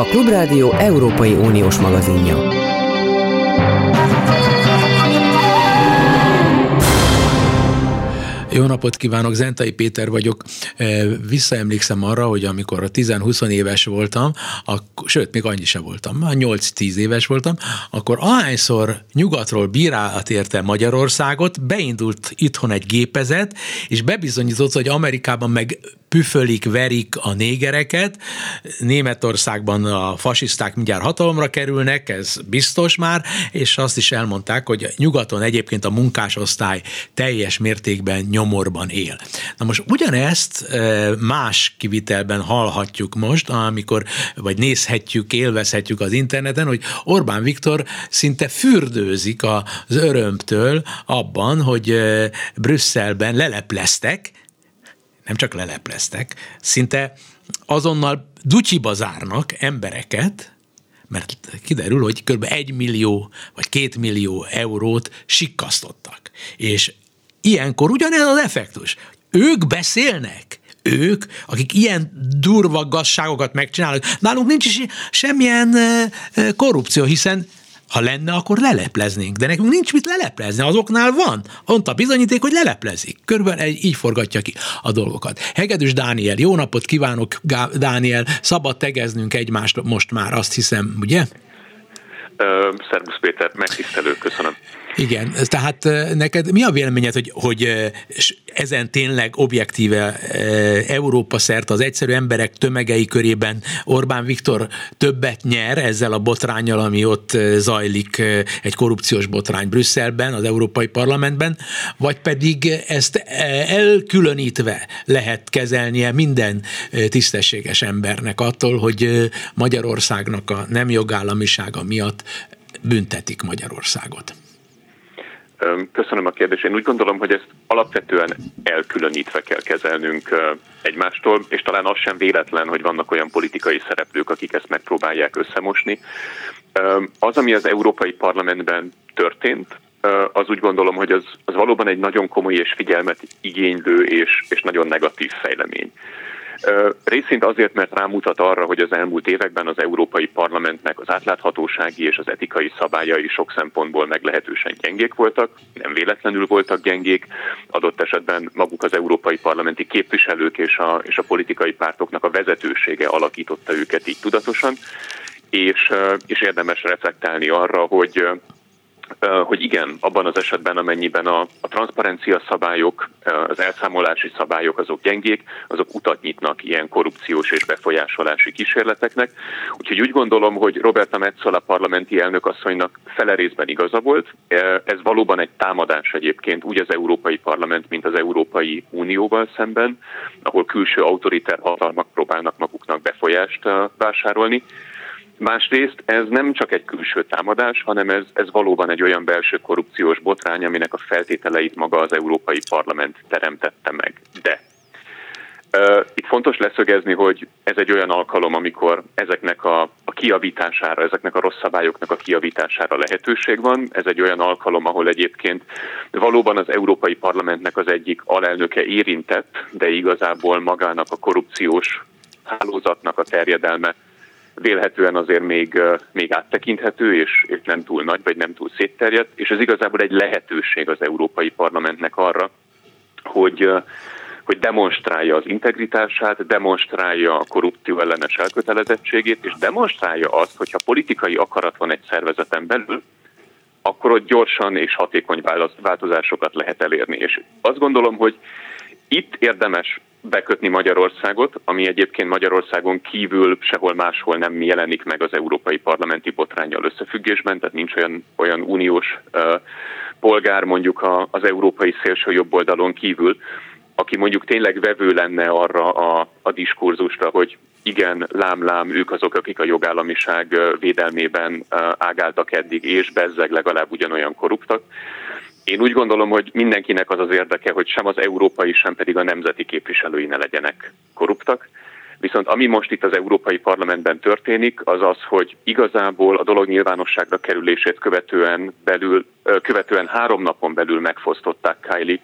a Klubrádió Európai Uniós magazinja. Jó napot kívánok, Zentai Péter vagyok. E, visszaemlékszem arra, hogy amikor a 10-20 éves voltam, akkor, sőt, még annyi sem voltam, már 8-10 éves voltam, akkor ahányszor nyugatról bírálat érte Magyarországot, beindult itthon egy gépezet, és bebizonyított, hogy Amerikában meg püfölik, verik a négereket, Németországban a fasiszták mindjárt hatalomra kerülnek, ez biztos már, és azt is elmondták, hogy nyugaton egyébként a munkásosztály teljes mértékben nyomorban él. Na most ugyanezt e, más kivitelben hallhatjuk most, amikor, vagy nézhetjük, élvezhetjük az interneten, hogy Orbán Viktor szinte fürdőzik az örömtől abban, hogy e, Brüsszelben lelepleztek, nem csak lelepleztek, szinte azonnal dutyiba zárnak embereket, mert kiderül, hogy kb. 1 millió vagy 2 millió eurót sikkasztottak. És ilyenkor ugyanez az effektus. Ők beszélnek, ők, akik ilyen durva gazságokat megcsinálnak, nálunk nincs is semmilyen korrupció, hiszen ha lenne, akkor lelepleznénk, de nekünk nincs mit leleplezni, azoknál van. Ont a bizonyíték, hogy leleplezik. Körülbelül így forgatja ki a dolgokat. Hegedűs Dániel, jó napot kívánok, Dániel, szabad tegeznünk egymást most már, azt hiszem, ugye? Szervusz Péter, megtisztelő, köszönöm. Igen, tehát neked mi a véleményed, hogy, hogy ezen tényleg objektíve Európa szert az egyszerű emberek tömegei körében Orbán Viktor többet nyer ezzel a botrányjal, ami ott zajlik, egy korrupciós botrány Brüsszelben, az Európai Parlamentben, vagy pedig ezt elkülönítve lehet kezelnie minden tisztességes embernek attól, hogy Magyarországnak a nem jogállamisága miatt büntetik Magyarországot? Köszönöm a kérdést. Én úgy gondolom, hogy ezt alapvetően elkülönítve kell kezelnünk egymástól, és talán az sem véletlen, hogy vannak olyan politikai szereplők, akik ezt megpróbálják összemosni. Az, ami az Európai Parlamentben történt, az úgy gondolom, hogy az, az valóban egy nagyon komoly és figyelmet igénylő és, és nagyon negatív fejlemény. Részint azért, mert rámutat arra, hogy az elmúlt években az Európai Parlamentnek az átláthatósági és az etikai szabályai sok szempontból meglehetősen gyengék voltak, nem véletlenül voltak gyengék, adott esetben maguk az európai parlamenti képviselők és a, és a politikai pártoknak a vezetősége alakította őket így tudatosan, és, és érdemes reflektálni arra, hogy hogy igen, abban az esetben, amennyiben a, a transzparencia szabályok, az elszámolási szabályok azok gyengék, azok utat nyitnak ilyen korrupciós és befolyásolási kísérleteknek. Úgyhogy úgy gondolom, hogy Roberta Metzola parlamenti elnök asszonynak fele részben igaza volt. Ez valóban egy támadás egyébként úgy az Európai Parlament, mint az Európai Unióval szemben, ahol külső autoritár hatalmak próbálnak maguknak befolyást vásárolni. Másrészt ez nem csak egy külső támadás, hanem ez, ez valóban egy olyan belső korrupciós botrány, aminek a feltételeit maga az Európai Parlament teremtette meg. De uh, itt fontos leszögezni, hogy ez egy olyan alkalom, amikor ezeknek a, a kiavítására, ezeknek a rossz szabályoknak a kiavítására lehetőség van. Ez egy olyan alkalom, ahol egyébként valóban az Európai Parlamentnek az egyik alelnöke érintett, de igazából magának a korrupciós hálózatnak a terjedelme vélhetően azért még, még áttekinthető, és, és nem túl nagy, vagy nem túl szétterjedt, és ez igazából egy lehetőség az Európai Parlamentnek arra, hogy, hogy demonstrálja az integritását, demonstrálja a korrupció ellenes elkötelezettségét, és demonstrálja azt, hogyha politikai akarat van egy szervezeten belül, akkor ott gyorsan és hatékony változásokat lehet elérni. És azt gondolom, hogy itt érdemes bekötni Magyarországot, ami egyébként Magyarországon kívül sehol máshol nem jelenik meg az európai parlamenti botrányjal összefüggésben, tehát nincs olyan, olyan uniós polgár mondjuk a, az európai szélső jobb oldalon kívül, aki mondjuk tényleg vevő lenne arra a, a diskurzusra, hogy igen, lám-lám, ők azok, akik a jogállamiság védelmében ágáltak eddig, és bezzeg legalább ugyanolyan korruptak. Én úgy gondolom, hogy mindenkinek az az érdeke, hogy sem az európai, sem pedig a nemzeti képviselői ne legyenek korruptak. Viszont ami most itt az Európai Parlamentben történik, az az, hogy igazából a dolog nyilvánosságra kerülését követően, belül, követően három napon belül megfosztották Kylie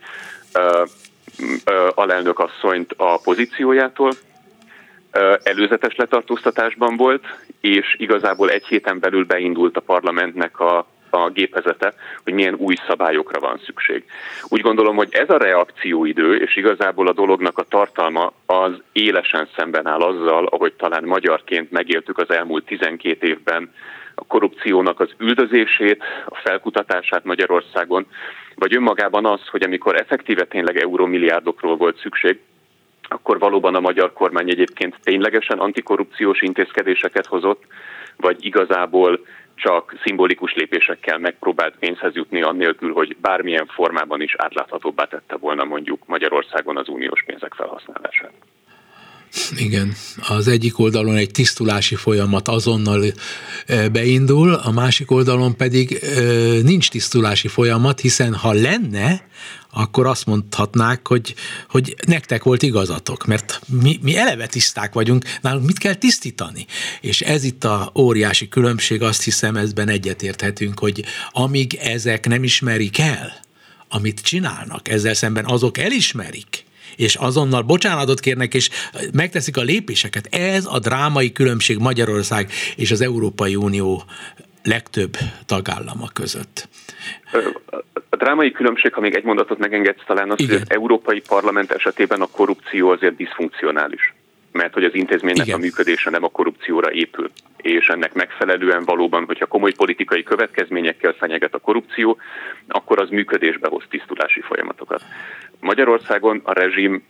alelnök asszonyt a pozíciójától, előzetes letartóztatásban volt, és igazából egy héten belül beindult a parlamentnek a a gépezete, hogy milyen új szabályokra van szükség. Úgy gondolom, hogy ez a reakcióidő, és igazából a dolognak a tartalma az élesen szemben áll azzal, ahogy talán magyarként megéltük az elmúlt 12 évben a korrupciónak az üldözését, a felkutatását Magyarországon, vagy önmagában az, hogy amikor effektíve tényleg eurómilliárdokról volt szükség, akkor valóban a magyar kormány egyébként ténylegesen antikorrupciós intézkedéseket hozott, vagy igazából csak szimbolikus lépésekkel megpróbált pénzhez jutni, annélkül, hogy bármilyen formában is átláthatóbbá tette volna mondjuk Magyarországon az uniós pénzek felhasználását. Igen, az egyik oldalon egy tisztulási folyamat azonnal beindul, a másik oldalon pedig nincs tisztulási folyamat, hiszen ha lenne, akkor azt mondhatnák, hogy, hogy nektek volt igazatok, mert mi, mi eleve tiszták vagyunk, nálunk mit kell tisztítani? És ez itt a óriási különbség, azt hiszem, ezben egyetérthetünk, hogy amíg ezek nem ismerik el, amit csinálnak, ezzel szemben azok elismerik, és azonnal bocsánatot kérnek, és megteszik a lépéseket. Ez a drámai különbség Magyarország és az Európai Unió legtöbb tagállama között. A drámai különbség, ha még egy mondatot megengedsz, talán az, Igen. hogy az Európai Parlament esetében a korrupció azért diszfunkcionális mert hogy az intézménynek Igen. a működése nem a korrupcióra épül. És ennek megfelelően valóban, hogyha komoly politikai következményekkel fenyeget a korrupció, akkor az működésbe hoz tisztulási folyamatokat. Magyarországon a rezsim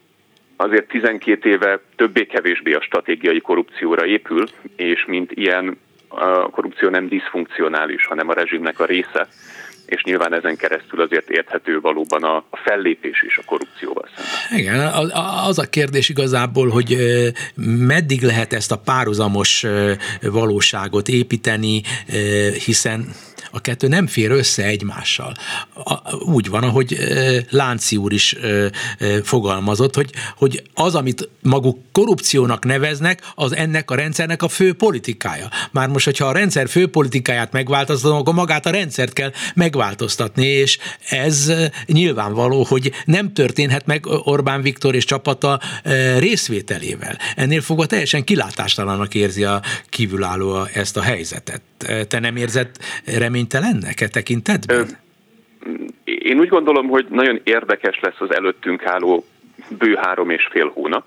azért 12 éve többé-kevésbé a stratégiai korrupcióra épül, és mint ilyen a korrupció nem diszfunkcionális, hanem a rezsimnek a része és nyilván ezen keresztül azért érthető valóban a, fellépés is a korrupcióval szemben. Igen, az a kérdés igazából, hogy meddig lehet ezt a párhuzamos valóságot építeni, hiszen a kettő nem fér össze egymással. Úgy van, ahogy Lánci úr is fogalmazott, hogy, hogy az, amit maguk korrupciónak neveznek, az ennek a rendszernek a fő politikája. Már most, hogyha a rendszer fő politikáját megváltoztatom, akkor magát a rendszert kell megváltoztatni, és ez nyilvánvaló, hogy nem történhet meg Orbán Viktor és csapata részvételével. Ennél fogva teljesen kilátástalananak érzi a kívülálló ezt a helyzetet. Te nem érzed reményt reménytelennek e tekintetben? Én úgy gondolom, hogy nagyon érdekes lesz az előttünk álló bő három és fél hónap.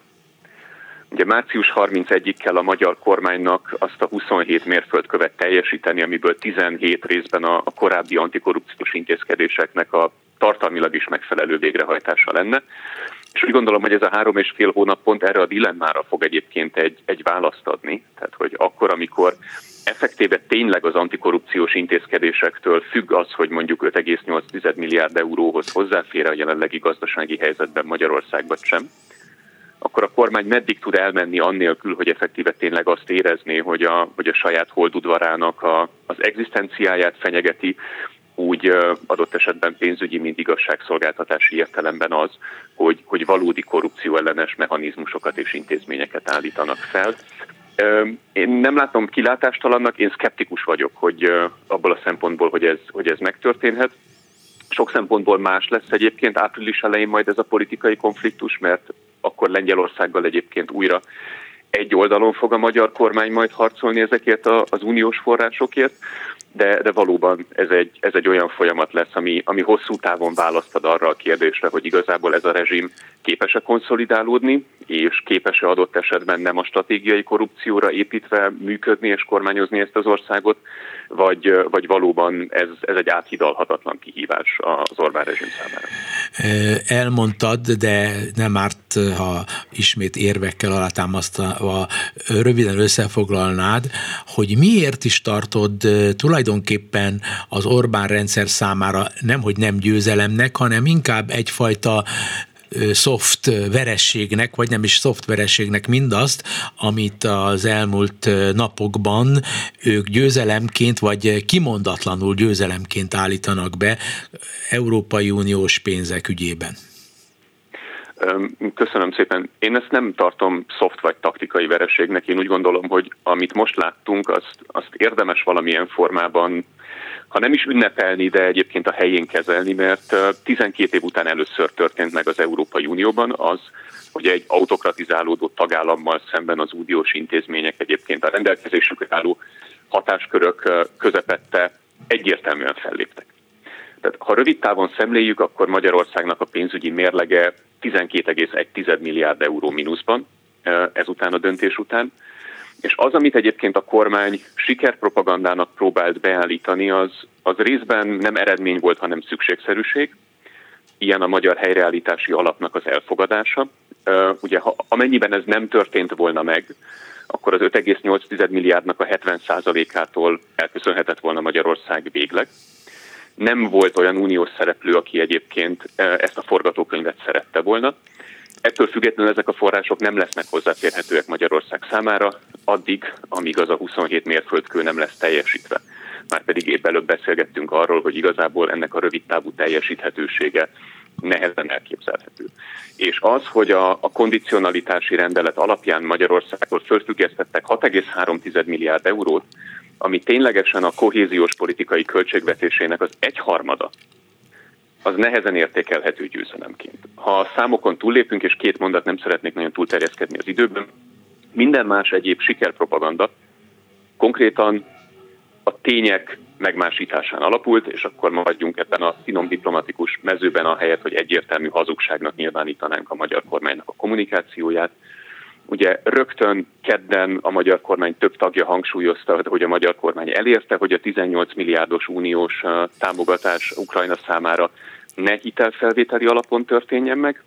Ugye március 31-ig kell a magyar kormánynak azt a 27 mérföldkövet teljesíteni, amiből 17 részben a, a korábbi antikorrupciós intézkedéseknek a tartalmilag is megfelelő végrehajtása lenne. És úgy gondolom, hogy ez a három és fél hónap pont erre a dilemmára fog egyébként egy, egy választ adni. Tehát, hogy akkor, amikor effektíve tényleg az antikorrupciós intézkedésektől függ az, hogy mondjuk 5,8 milliárd euróhoz hozzáfér a jelenlegi gazdasági helyzetben Magyarországban sem, akkor a kormány meddig tud elmenni annélkül, hogy effektíve tényleg azt érezné, hogy a, hogy a saját holdudvarának a, az egzisztenciáját fenyegeti, úgy adott esetben pénzügyi, mint igazságszolgáltatási értelemben az, hogy, hogy valódi korrupció ellenes mechanizmusokat és intézményeket állítanak fel. Én nem látom kilátástalannak, én szkeptikus vagyok, hogy abból a szempontból, hogy ez, hogy ez megtörténhet. Sok szempontból más lesz egyébként április elején majd ez a politikai konfliktus, mert akkor Lengyelországgal egyébként újra egy oldalon fog a magyar kormány majd harcolni ezekért az uniós forrásokért de, de valóban ez egy, ez egy olyan folyamat lesz, ami, ami hosszú távon választad arra a kérdésre, hogy igazából ez a rezsim képes-e konszolidálódni, és képes-e adott esetben nem a stratégiai korrupcióra építve működni és kormányozni ezt az országot, vagy, vagy valóban ez, ez egy áthidalhatatlan kihívás az Orbán rezsim számára. Elmondtad, de nem árt, ha ismét érvekkel alátámasztva röviden összefoglalnád, hogy miért is tartod tulajdonképpen az Orbán rendszer számára nemhogy nem győzelemnek, hanem inkább egyfajta szoft verességnek, vagy nem is szoft verességnek mindazt, amit az elmúlt napokban ők győzelemként, vagy kimondatlanul győzelemként állítanak be Európai Uniós pénzek ügyében. Köszönöm szépen. Én ezt nem tartom szoft vagy taktikai vereségnek. Én úgy gondolom, hogy amit most láttunk, azt, azt érdemes valamilyen formában ha nem is ünnepelni, de egyébként a helyén kezelni, mert 12 év után először történt meg az Európai Unióban az, hogy egy autokratizálódó tagállammal szemben az uniós intézmények egyébként a rendelkezésükre álló hatáskörök közepette egyértelműen felléptek. Tehát ha rövid távon szemléljük, akkor Magyarországnak a pénzügyi mérlege 12,1 milliárd euró mínuszban ezután a döntés után. És az, amit egyébként a kormány sikerpropagandának próbált beállítani, az, az részben nem eredmény volt, hanem szükségszerűség. Ilyen a magyar helyreállítási alapnak az elfogadása. Ugye, ha, amennyiben ez nem történt volna meg, akkor az 5,8 milliárdnak a 70%-ától elköszönhetett volna Magyarország végleg. Nem volt olyan uniós szereplő, aki egyébként ezt a forgatókönyvet szerette volna. Ettől függetlenül ezek a források nem lesznek hozzáférhetőek Magyarország számára, addig, amíg az a 27 mérföldkő nem lesz teljesítve. Már pedig épp előbb beszélgettünk arról, hogy igazából ennek a rövid távú teljesíthetősége nehezen elképzelhető. És az, hogy a, a kondicionalitási rendelet alapján Magyarországról fölfüggesztettek 6,3 milliárd eurót, ami ténylegesen a kohéziós politikai költségvetésének az egyharmada, az nehezen értékelhető győzelemként. Ha a számokon túllépünk, és két mondat nem szeretnék nagyon túlterjeszkedni az időben, minden más egyéb sikerpropaganda konkrétan a tények megmásításán alapult, és akkor maradjunk ebben a finom diplomatikus mezőben, a helyet, hogy egyértelmű hazugságnak nyilvánítanánk a magyar kormánynak a kommunikációját. Ugye rögtön kedden a magyar kormány több tagja hangsúlyozta, hogy a magyar kormány elérte, hogy a 18 milliárdos uniós támogatás Ukrajna számára ne hitelfelvételi alapon történjen meg,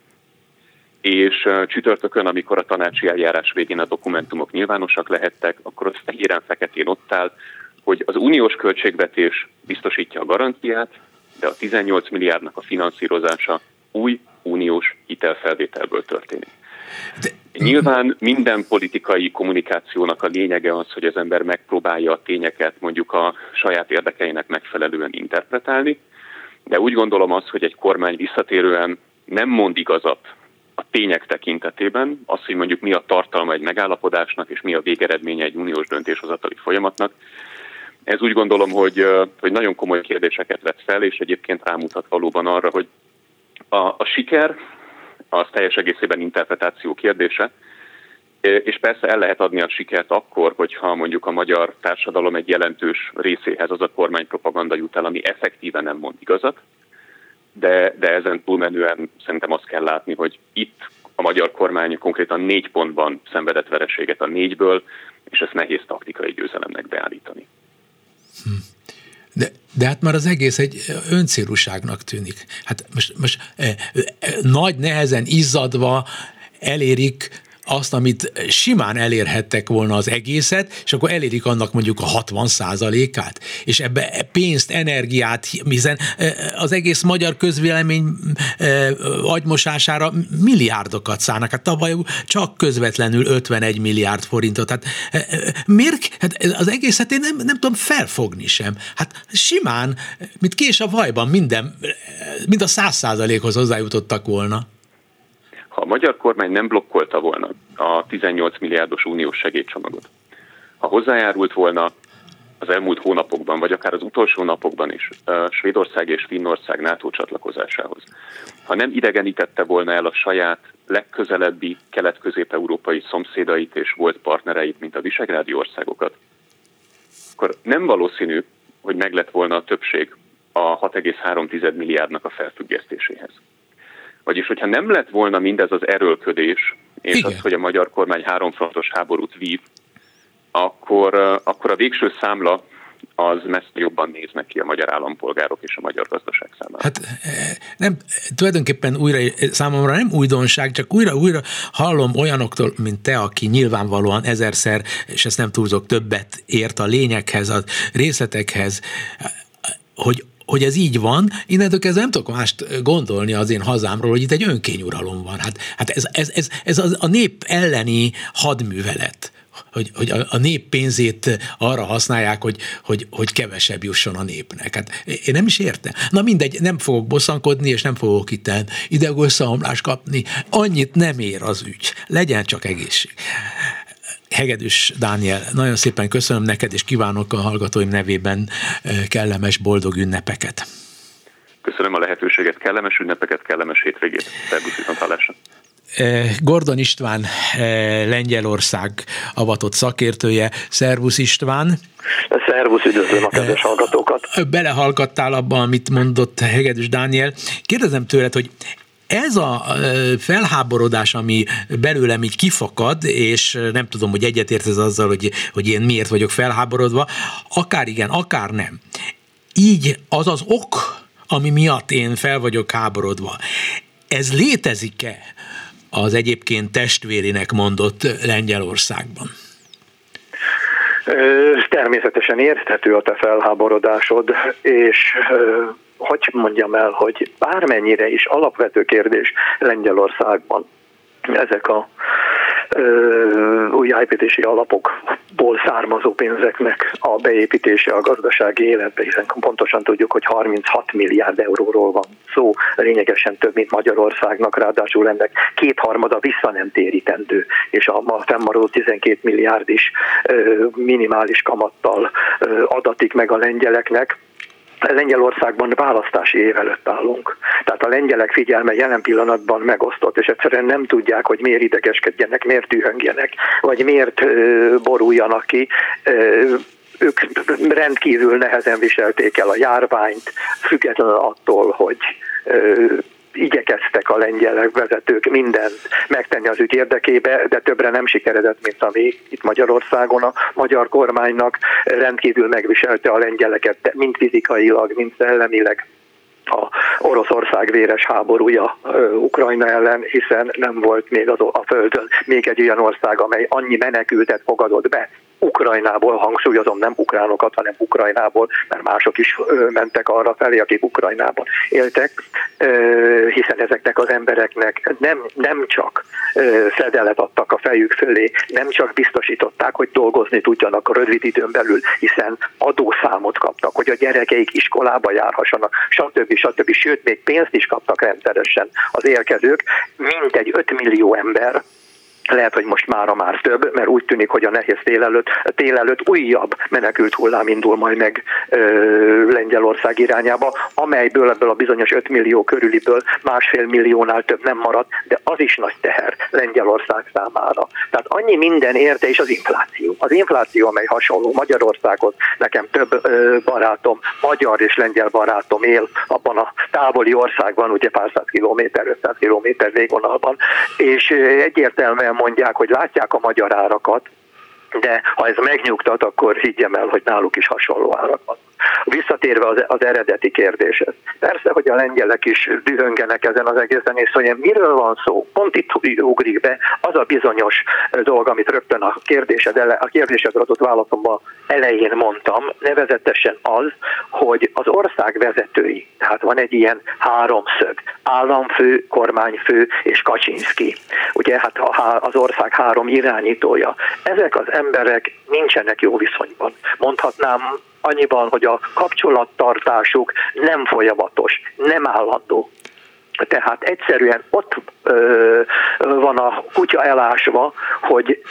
és csütörtökön, amikor a tanácsi eljárás végén a dokumentumok nyilvánosak lehettek, akkor az fehéren-feketén ott áll, hogy az uniós költségvetés biztosítja a garanciát, de a 18 milliárdnak a finanszírozása új uniós hitelfelvételből történik. De... Nyilván minden politikai kommunikációnak a lényege az, hogy az ember megpróbálja a tényeket mondjuk a saját érdekeinek megfelelően interpretálni, de úgy gondolom az, hogy egy kormány visszatérően nem mond igazat a tények tekintetében, az, hogy mondjuk mi a tartalma egy megállapodásnak, és mi a végeredménye egy uniós döntéshozatali folyamatnak, ez úgy gondolom, hogy, hogy nagyon komoly kérdéseket vet fel, és egyébként rámutat valóban arra, hogy a, a siker az teljes egészében interpretáció kérdése, és persze el lehet adni a sikert akkor, hogyha mondjuk a magyar társadalom egy jelentős részéhez az a kormánypropaganda jut el, ami effektíve nem mond igazat, de, de ezen túlmenően szerintem azt kell látni, hogy itt a magyar kormány konkrétan négy pontban szenvedett vereséget a négyből, és ezt nehéz taktikai győzelemnek beállítani. Hm. De, de hát már az egész egy öncélúságnak tűnik. Hát most, most eh, eh, nagy nehezen izzadva elérik azt, amit simán elérhettek volna az egészet, és akkor elérik annak mondjuk a 60 át és ebbe pénzt, energiát, hiszen az egész magyar közvélemény agymosására milliárdokat szállnak. Hát tavaly csak közvetlenül 51 milliárd forintot. Hát miért? Hát az egészet én nem, nem tudom felfogni sem. Hát simán, mint kés a vajban minden, mind a száz százalékhoz hozzájutottak volna. Ha a magyar kormány nem blokkolta volna a 18 milliárdos uniós segédcsomagot, ha hozzájárult volna az elmúlt hónapokban, vagy akár az utolsó napokban is Svédország és Finnország NATO csatlakozásához, ha nem idegenítette volna el a saját legközelebbi kelet-közép-európai szomszédait és volt partnereit, mint a visegrádi országokat, akkor nem valószínű, hogy meg lett volna a többség a 6,3 milliárdnak a felfüggesztéséhez. Vagyis, hogyha nem lett volna mindez az erőlködés, és Igen. az, hogy a magyar kormány háromfrontos háborút vív, akkor, akkor a végső számla az messze jobban néznek ki a magyar állampolgárok és a magyar gazdaság számára. Hát nem, tulajdonképpen újra, számomra nem újdonság, csak újra-újra hallom olyanoktól, mint te, aki nyilvánvalóan ezerszer, és ezt nem túlzok, többet ért a lényekhez, a részletekhez, hogy hogy ez így van, innentől kezdve nem tudok mást gondolni az én hazámról, hogy itt egy önkényuralom van. Hát, hát ez, ez, ez, ez a nép elleni hadművelet hogy, hogy a, nép pénzét arra használják, hogy, hogy, hogy kevesebb jusson a népnek. Hát én nem is értem. Na mindegy, nem fogok bosszankodni, és nem fogok itt idegösszeomlást kapni. Annyit nem ér az ügy. Legyen csak egészség. Hegedűs Dániel, nagyon szépen köszönöm neked, és kívánok a hallgatóim nevében kellemes, boldog ünnepeket. Köszönöm a lehetőséget, kellemes ünnepeket, kellemes hétvégét. Szervusz, viszontlátásra. Gordon István, Lengyelország avatott szakértője. Szervusz István! Szervusz, üdvözlöm a kedves hallgatókat! Belehallgattál abban, amit mondott Hegedűs Dániel. Kérdezem tőled, hogy ez a felháborodás, ami belőlem így kifakad, és nem tudom, hogy egyetért ez azzal, hogy, hogy én miért vagyok felháborodva, akár igen, akár nem. Így az az ok, ami miatt én fel vagyok háborodva. Ez létezik-e az egyébként testvérének mondott Lengyelországban? Természetesen érthető a te felháborodásod, és hogy mondjam el, hogy bármennyire is alapvető kérdés Lengyelországban ezek a újjáépítési alapokból származó pénzeknek a beépítése a gazdasági életbe, hiszen pontosan tudjuk, hogy 36 milliárd euróról van szó, lényegesen több, mint Magyarországnak, ráadásul ennek kétharmada vissza nem térítendő, és a ma fennmaradó 12 milliárd is minimális kamattal adatik meg a lengyeleknek Lengyelországban választási év előtt állunk. Tehát a lengyelek figyelme jelen pillanatban megosztott, és egyszerűen nem tudják, hogy miért idegeskedjenek, miért tühöngjenek, vagy miért boruljanak ki ők rendkívül nehezen viselték el a járványt, függetlenül attól, hogy igyekeztek a lengyelek vezetők mindent megtenni az ügy érdekébe, de többre nem sikeredett, mint ami itt Magyarországon a magyar kormánynak rendkívül megviselte a lengyeleket, mind fizikailag, mind szellemileg a Oroszország véres háborúja Ukrajna ellen, hiszen nem volt még az a földön még egy olyan ország, amely annyi menekültet fogadott be, Ukrajnából, hangsúlyozom, nem ukránokat, hanem Ukrajnából, mert mások is mentek arra felé, akik Ukrajnában éltek, hiszen ezeknek az embereknek nem, nem csak fedelet adtak a fejük fölé, nem csak biztosították, hogy dolgozni tudjanak rövid időn belül, hiszen adószámot kaptak, hogy a gyerekeik iskolába járhassanak, stb. stb. Sőt, még pénzt is kaptak rendszeresen az érkezők. Mintegy 5 millió ember lehet, hogy most mára már több, mert úgy tűnik, hogy a nehéz tél előtt, tél előtt újabb menekült hullám indul majd meg ö, Lengyelország irányába, amelyből ebből a bizonyos 5 millió körüliből másfél milliónál több nem marad, de az is nagy teher Lengyelország számára. Tehát annyi minden érte, és az infláció. Az infláció, amely hasonló Magyarországhoz, nekem több ö, barátom, magyar és lengyel barátom él abban a távoli országban, ugye pár száz kilométer, 500 kilométer végvonalban, és egyértelműen mondják, hogy látják a magyar árakat, de ha ez megnyugtat, akkor higgyem el, hogy náluk is hasonló árak van. Visszatérve az, az eredeti kérdéshez. Persze, hogy a lengyelek is dühöngenek ezen az egészen, és hogy miről van szó? Pont itt ugrik be az a bizonyos dolog, amit rögtön a kérdésed, ele, a kérdésedre adott válaszomban elején mondtam, nevezetesen az, hogy az ország vezetői, tehát van egy ilyen háromszög, államfő, kormányfő és Kaczynski. Ugye hát az ország három irányítója. Ezek az emberek nincsenek jó viszonyban. Mondhatnám annyiban, hogy a kapcsolattartásuk nem folyamatos, nem állandó. Tehát egyszerűen ott ö, van a kutya elásva, hogy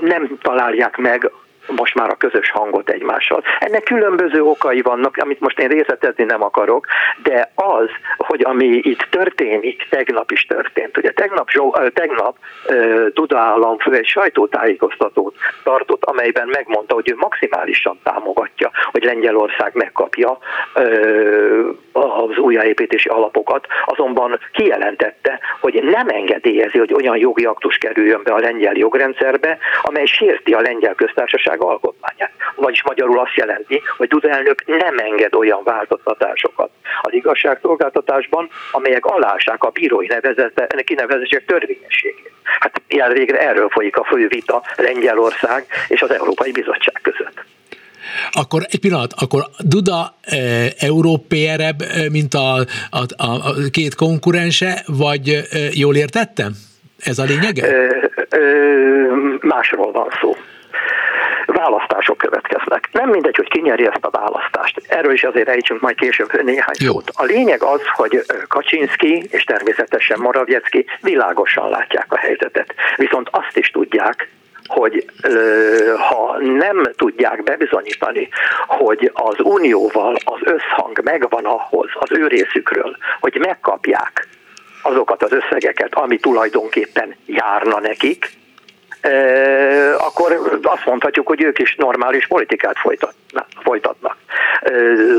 nem találják meg most már a közös hangot egymással. Ennek különböző okai vannak, amit most én részletezni nem akarok, de az, hogy ami itt történik, tegnap is történt. Ugye tegnap, tegnap Duda államfő egy sajtótájékoztatót tartott, amelyben megmondta, hogy ő maximálisan támogatja, hogy Lengyelország megkapja az újjáépítési alapokat, azonban kijelentette, hogy nem engedélyezi, hogy olyan jogi aktus kerüljön be a lengyel jogrendszerbe, amely sérti a lengyel köztársaság Magyarország alkotmányát. Vagyis magyarul azt jelenti, hogy Duda elnök nem enged olyan változtatásokat az igazságszolgáltatásban, amelyek alássák a bírói nevezete, kinevezések törvényességét. Hát végre erről folyik a fő vita Lengyelország és az Európai Bizottság között. Akkor egy pillanat, akkor Duda e, európérebb, e, mint a, a, a, a két konkurense, vagy e, jól értettem? Ez a lényege? Ö, ö, másról van szó választások következnek. Nem mindegy, hogy ki nyeri ezt a választást. Erről is azért ejtsünk majd később néhány Jó. szót. A lényeg az, hogy Kaczynski és természetesen Morawiecki világosan látják a helyzetet. Viszont azt is tudják, hogy ha nem tudják bebizonyítani, hogy az unióval az összhang megvan ahhoz az ő részükről, hogy megkapják azokat az összegeket, ami tulajdonképpen járna nekik, akkor azt mondhatjuk, hogy ők is normális politikát folytatnak.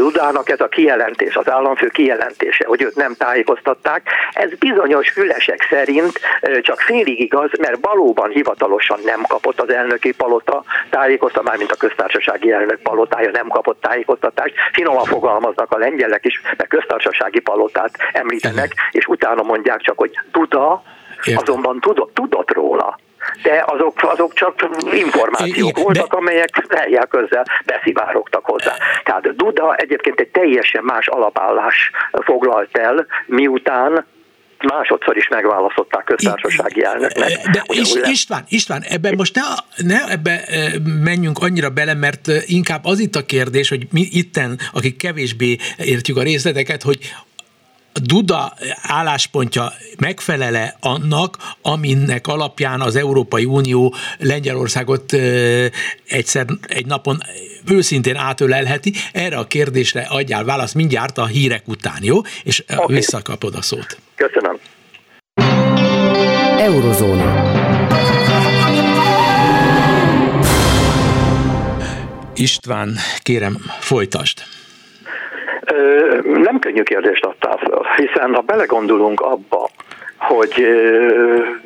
Udának ez a kijelentés, az államfő kijelentése, hogy őt nem tájékoztatták, ez bizonyos fülesek szerint csak félig igaz, mert valóban hivatalosan nem kapott az elnöki palota tájékoztatást, már mint a köztársasági elnök palotája nem kapott tájékoztatást. Finoman fogalmaznak a lengyelek is, mert köztársasági palotát említenek, és utána mondják csak, hogy Duda, azonban tudott, tudott róla de azok, azok csak információk voltak, de... amelyek helyek közel beszivárogtak hozzá. Tehát Duda egyébként egy teljesen más alapállás foglalt el, miután másodszor is megválasztották köztársasági elnöknek. De is, István, István, ebben most ne, ne ebbe menjünk annyira bele, mert inkább az itt a kérdés, hogy mi itten, akik kevésbé értjük a részleteket, hogy Duda álláspontja megfelele annak, aminek alapján az Európai Unió Lengyelországot egyszer egy napon őszintén átölelheti? Erre a kérdésre adjál választ mindjárt a hírek után, jó? És okay. visszakapod a szót. Köszönöm. Eurozóna. István, kérem, folytasd. Nem könnyű kérdést adtál föl, hiszen ha belegondolunk abba, hogy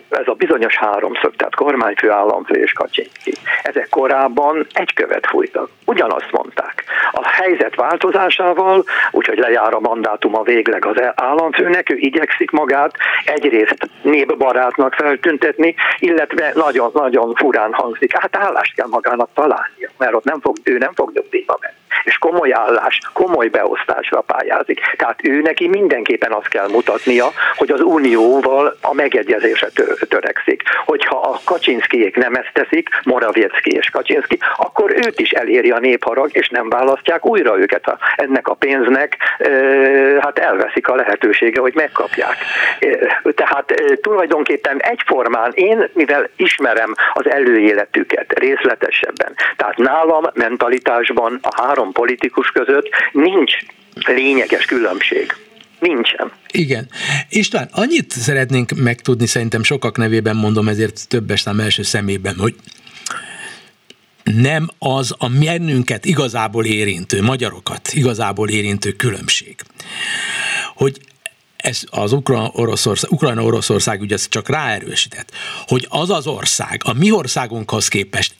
ez a bizonyos háromszög, tehát kormányfő, államfő és Kaczynszki, ezek korábban egy követ fújtak. Ugyanazt mondták. A helyzet változásával, úgyhogy lejár a mandátuma végleg az államfőnek, ő igyekszik magát egyrészt népbarátnak feltüntetni, illetve nagyon-nagyon furán hangzik. Hát állást kell magának találnia, mert ott nem fog, ő nem fog nyugdíjba menni és komoly állás, komoly beosztásra pályázik. Tehát ő neki mindenképpen azt kell mutatnia, hogy az unióval a megegyezésre törekszik. Hogyha a Kaczynszkijék nem ezt teszik, Morawiecki és Kaczynszki, akkor őt is eléri a népharag, és nem választják újra őket a, ennek a pénznek, e, hát elveszik a lehetősége, hogy megkapják. E, tehát e, tulajdonképpen egyformán én, mivel ismerem az előéletüket részletesebben, tehát nálam mentalitásban a három három politikus között nincs lényeges különbség. Nincsen. Igen. István, annyit szeretnénk megtudni, szerintem sokak nevében mondom, ezért többes szám első szemében, hogy nem az a mennünket igazából érintő, magyarokat igazából érintő különbség. Hogy ez az Ukrajna-Oroszország Ukrajna -Oroszország ugye csak ráerősített, hogy az az ország a mi országunkhoz képest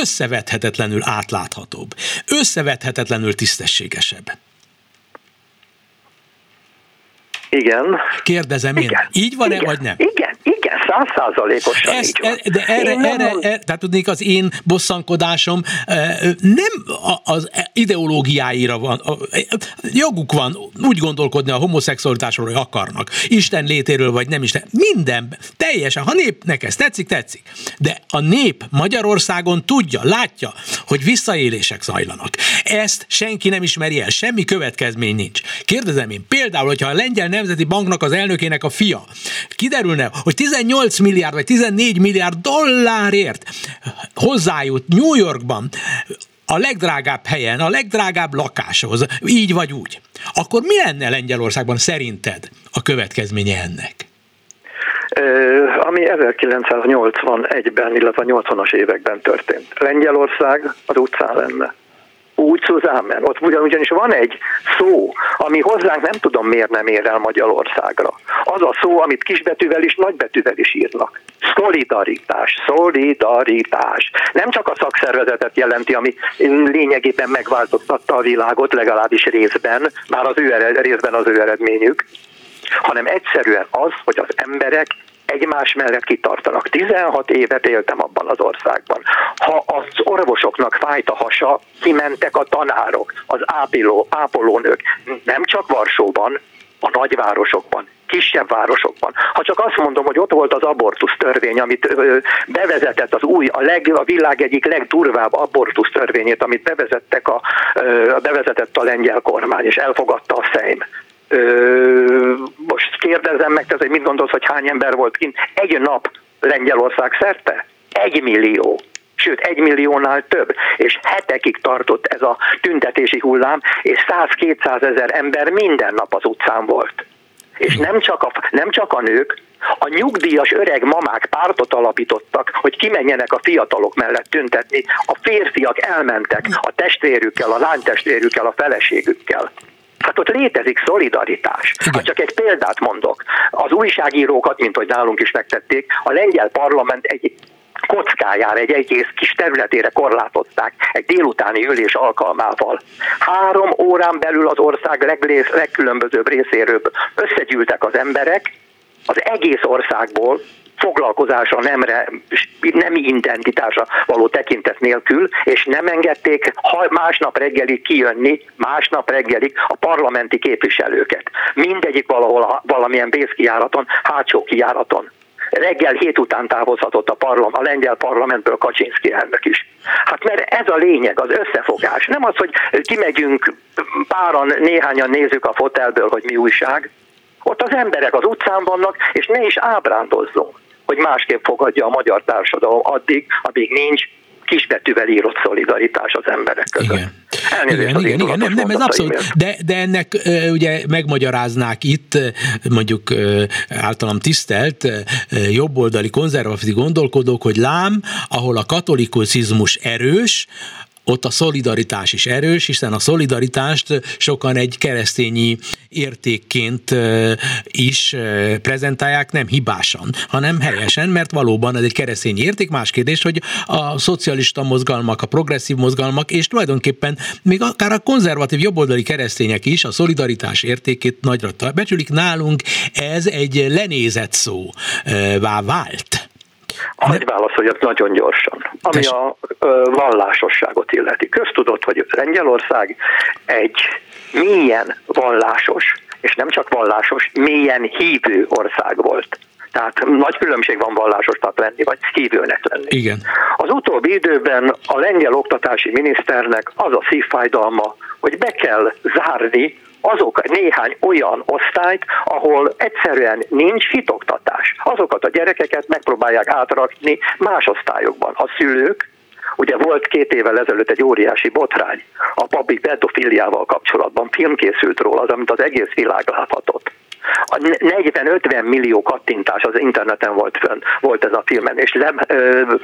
összevethetetlenül átláthatóbb, összevethetetlenül tisztességesebb. Igen. Kérdezem én, Igen. így van-e, Igen. vagy nem? Igen, igen, százszázalékosan így van. E, de erre, erre, erre, tehát tudnék, az én bosszankodásom e, nem az ideológiáira van, joguk van úgy gondolkodni a homoszexualitásról, hogy akarnak, Isten létéről, vagy nem Isten, minden, teljesen, ha népnek ez tetszik, tetszik. De a nép Magyarországon tudja, látja, hogy visszaélések zajlanak. Ezt senki nem ismeri el, semmi következmény nincs. Kérdezem én, például, hogyha a Lengyel Nemzeti Banknak az elnökének a fia kiderülne, hogy 18 milliárd vagy 14 milliárd dollárért hozzájut New Yorkban a legdrágább helyen, a legdrágább lakáshoz, így vagy úgy, akkor mi lenne Lengyelországban szerinted a következménye ennek? ami 1981-ben, illetve a 80-as években történt. Lengyelország az utcán lenne úgy zusammen. Ott ugyanis van egy szó, ami hozzánk nem tudom miért nem ér el Magyarországra. Az a szó, amit kisbetűvel is, nagybetűvel is írnak. Szolidaritás, szolidaritás. Nem csak a szakszervezetet jelenti, ami lényegében megváltoztatta a világot, legalábbis részben, már az ő ered, részben az ő eredményük, hanem egyszerűen az, hogy az emberek egymás mellett kitartanak. 16 évet éltem abban az országban. Ha az orvosoknak fájt a hasa, kimentek a tanárok, az ápoló, ápolónők, nem csak Varsóban, a nagyvárosokban, kisebb városokban. Ha csak azt mondom, hogy ott volt az abortusz törvény, amit bevezetett az új, a, leg, a világ egyik legdurvább abortusz törvényét, amit bevezettek a, bevezetett a lengyel kormány, és elfogadta a Szejm. Most kérdezem meg, te, hogy mit gondolsz, hogy hány ember volt kint egy nap Lengyelország szerte? Egy millió sőt egy milliónál több, és hetekig tartott ez a tüntetési hullám, és 100-200 ezer ember minden nap az utcán volt. És nem csak, a, nem csak a nők, a nyugdíjas öreg mamák pártot alapítottak, hogy kimenjenek a fiatalok mellett tüntetni. A férfiak elmentek a testvérükkel, a lánytestvérükkel, a feleségükkel. Hát ott létezik szolidaritás. Ha csak egy példát mondok, az újságírókat, mint hogy nálunk is megtették, a lengyel parlament egy kockájára, egy egész kis területére korlátozták egy délutáni ülés alkalmával. Három órán belül az ország leglész, legkülönbözőbb részéről összegyűltek az emberek, az egész országból, foglalkozásra, nemre, nem identitásra való tekintet nélkül, és nem engedték másnap reggelig kijönni, másnap reggelig a parlamenti képviselőket. Mindegyik valahol valamilyen vészkijáraton, hátsó kijáraton reggel hét után távozhatott a, parlam, a lengyel parlamentből Kaczynszki elnök is. Hát mert ez a lényeg, az összefogás. Nem az, hogy kimegyünk páran, néhányan nézzük a fotelből, hogy mi újság. Ott az emberek az utcán vannak, és ne is ábrándozzunk, hogy másképp fogadja a magyar társadalom addig, amíg nincs kisbetűvel írott szolidaritás az emberek között. Igen. igen, igen, igen, nem, nem, ez abszolút, de, de ennek ugye megmagyaráznák itt mondjuk általam tisztelt jobboldali konzervatív gondolkodók, hogy lám, ahol a katolikozizmus erős, ott a szolidaritás is erős, hiszen a szolidaritást sokan egy keresztényi értékként is prezentálják, nem hibásan, hanem helyesen, mert valóban ez egy keresztény érték. Más kérdés, hogy a szocialista mozgalmak, a progresszív mozgalmak, és tulajdonképpen még akár a konzervatív jobboldali keresztények is a szolidaritás értékét nagyra becsülik. Nálunk ez egy lenézett szó vált. Hagyj válaszoljak nagyon gyorsan. Ami a ö, vallásosságot illeti. Köztudott, hogy Lengyelország egy milyen vallásos, és nem csak vallásos, milyen hívő ország volt. Tehát nagy különbség van vallásosnak lenni, vagy hívőnek lenni. Igen. Az utóbbi időben a lengyel oktatási miniszternek az a szívfájdalma, hogy be kell zárni azok néhány olyan osztályt, ahol egyszerűen nincs hitoktatás. Azokat a gyerekeket megpróbálják átrakni más osztályokban. A szülők Ugye volt két évvel ezelőtt egy óriási botrány a papi pedofiliával kapcsolatban. Film készült róla, az, amit az egész világ láthatott. A 40-50 millió kattintás az interneten volt fönn, volt ez a filmen, és ö,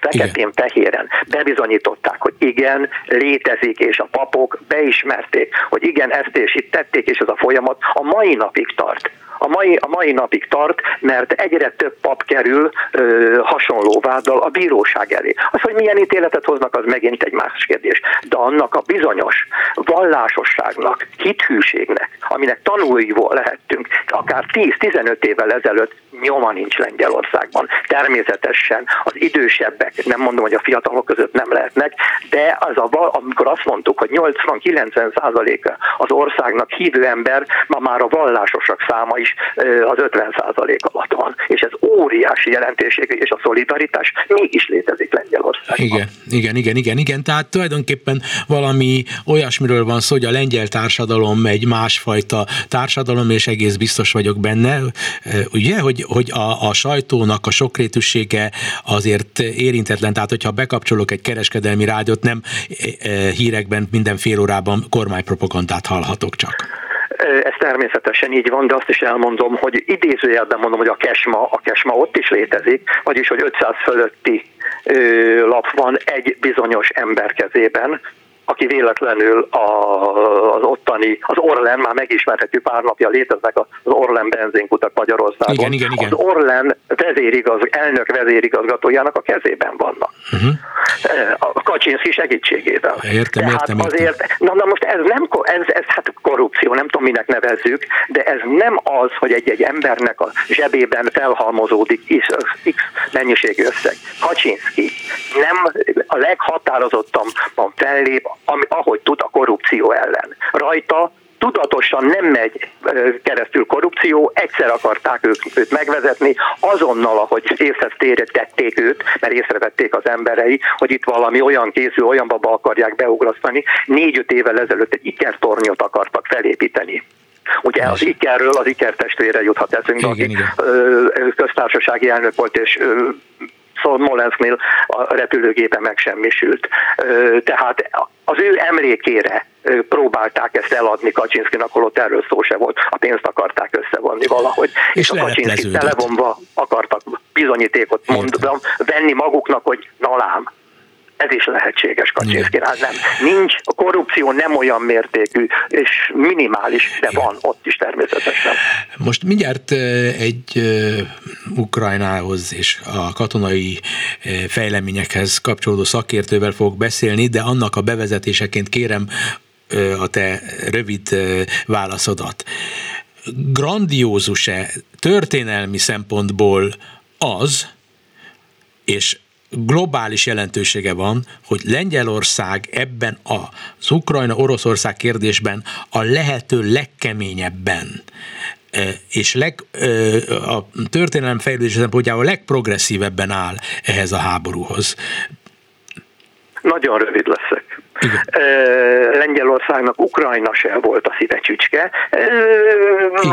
feketén-fehéren bebizonyították, hogy igen, létezik, és a papok beismerték, hogy igen, ezt és itt tették, és ez a folyamat a mai napig tart a mai, a mai napig tart, mert egyre több pap kerül ö, hasonló váddal a bíróság elé. Az, hogy milyen ítéletet hoznak, az megint egy más kérdés. De annak a bizonyos vallásosságnak, hithűségnek, aminek tanulói lehettünk, akár 10-15 évvel ezelőtt nyoma nincs Lengyelországban. Természetesen az idősebbek, nem mondom, hogy a fiatalok között nem lehetnek, de az a, amikor azt mondtuk, hogy 80-90 százaléka az országnak hívő ember, ma már a vallásosok száma is az 50 százalék alatt van. És ez óriási jelentőség, és a szolidaritás mégis létezik Lengyelországban. Igen, igen, igen, igen, igen. Tehát tulajdonképpen valami olyasmiről van szó, hogy a lengyel társadalom egy másfajta társadalom, és egész biztos vagyok benne, ugye, hogy, hogy a, a sajtónak a sokrétűsége azért érintetlen, tehát hogyha bekapcsolok egy kereskedelmi rádiót, nem hírekben minden fél órában kormánypropagandát hallhatok csak. Ez természetesen így van, de azt is elmondom, hogy idézőjelben mondom, hogy a kesma, a kesma ott is létezik, vagyis hogy 500 fölötti lap van egy bizonyos ember kezében, aki véletlenül a, az ottani, az Orlen, már megismerhetjük pár napja léteznek az Orlen benzinkutak Magyarországon. Igen, igen, igen. Az Orlen vezérigaz, elnök vezérigazgatójának a kezében vannak. Uh-huh. A Kaczynszki segítségével. Értem, Tehát értem, azért, értem. Na, na most ez nem, ez, ez hát korrupció, nem tudom minek nevezzük, de ez nem az, hogy egy-egy embernek a zsebében felhalmozódik X mennyiségű összeg. Kaczynszki nem a leghatározottabban fellép ami, ahogy tud a korrupció ellen. Rajta tudatosan nem megy keresztül korrupció, egyszer akarták ők, őt megvezetni, azonnal, ahogy észhez tették őt, mert észrevették az emberei, hogy itt valami olyan készül, olyan baba akarják beugrasztani, négy-öt évvel ezelőtt egy ikertornyot akartak felépíteni. Ugye az Ikerről, az Iker testvére juthat eszünkbe, aki köztársasági elnök volt, és Smolensknél a repülőgépe megsemmisült. Tehát az ő emlékére próbálták ezt eladni Kaczynszkinak, holott erről szó se volt. A pénzt akarták összevonni valahogy. És, és a Kaczynszki televonva akartak bizonyítékot mondani, venni maguknak, hogy nalám, ez is lehetséges Kaczynszkinál, nem. Nincs, a korrupció nem olyan mértékű, és minimális, de Igen. van ott is természetesen. Most mindjárt egy Ukrajnához és a katonai fejleményekhez kapcsolódó szakértővel fogok beszélni, de annak a bevezetéseként kérem a te rövid válaszodat. Grandiózus-e történelmi szempontból az, és globális jelentősége van, hogy Lengyelország ebben az Ukrajna-Oroszország kérdésben a lehető legkeményebben és leg, a történelem fejlődés szempontjából legprogresszívebben áll ehhez a háborúhoz. Nagyon rövid leszek. Igen. Lengyelországnak Ukrajna se volt a szívecsücske.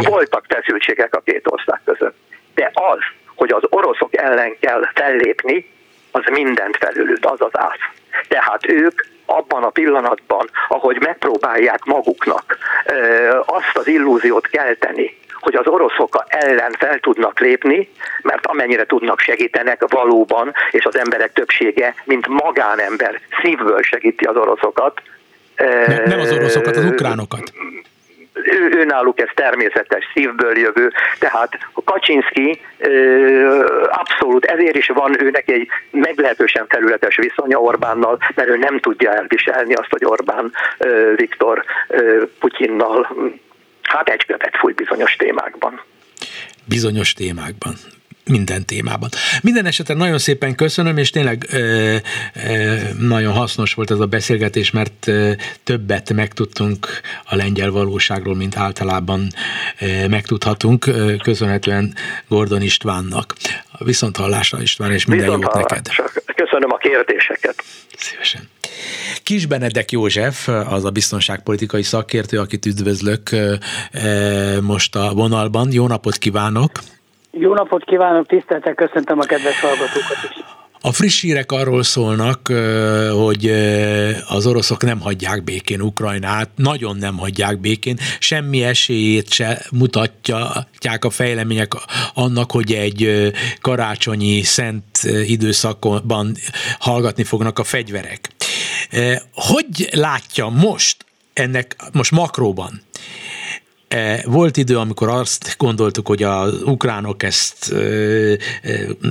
Voltak feszültségek a két ország között. De az, hogy az oroszok ellen kell fellépni, az mindent felülült, az az ász. Tehát ők abban a pillanatban, ahogy megpróbálják maguknak azt az illúziót kelteni, hogy az oroszok ellen fel tudnak lépni, mert amennyire tudnak segítenek valóban, és az emberek többsége, mint magánember szívből segíti az oroszokat. Nem az oroszokat, az ukránokat ő, ő náluk ez természetes, szívből jövő, tehát Kaczynski abszolút ezért is van őnek egy meglehetősen területes viszonya Orbánnal, mert ő nem tudja elviselni azt, hogy Orbán Viktor Putyinnal hát egy követ fúj bizonyos témákban. Bizonyos témákban minden témában. Minden esetben nagyon szépen köszönöm, és tényleg ö, ö, nagyon hasznos volt ez a beszélgetés, mert ö, többet megtudtunk a lengyel valóságról, mint általában ö, megtudhatunk, ö, köszönhetően Gordon Istvánnak. Viszont hallásra István, és minden Viszont jót neked. Köszönöm a kérdéseket. Szívesen. Kis Benedek József, az a biztonságpolitikai szakértő, akit üdvözlök most a vonalban. Jó napot kívánok! Jó napot kívánok, tiszteltek, köszöntöm a kedves hallgatókat is. A friss hírek arról szólnak, hogy az oroszok nem hagyják békén Ukrajnát, nagyon nem hagyják békén, semmi esélyét se mutatják a fejlemények annak, hogy egy karácsonyi szent időszakban hallgatni fognak a fegyverek. Hogy látja most ennek, most makróban, volt idő, amikor azt gondoltuk, hogy az ukránok ezt e, e,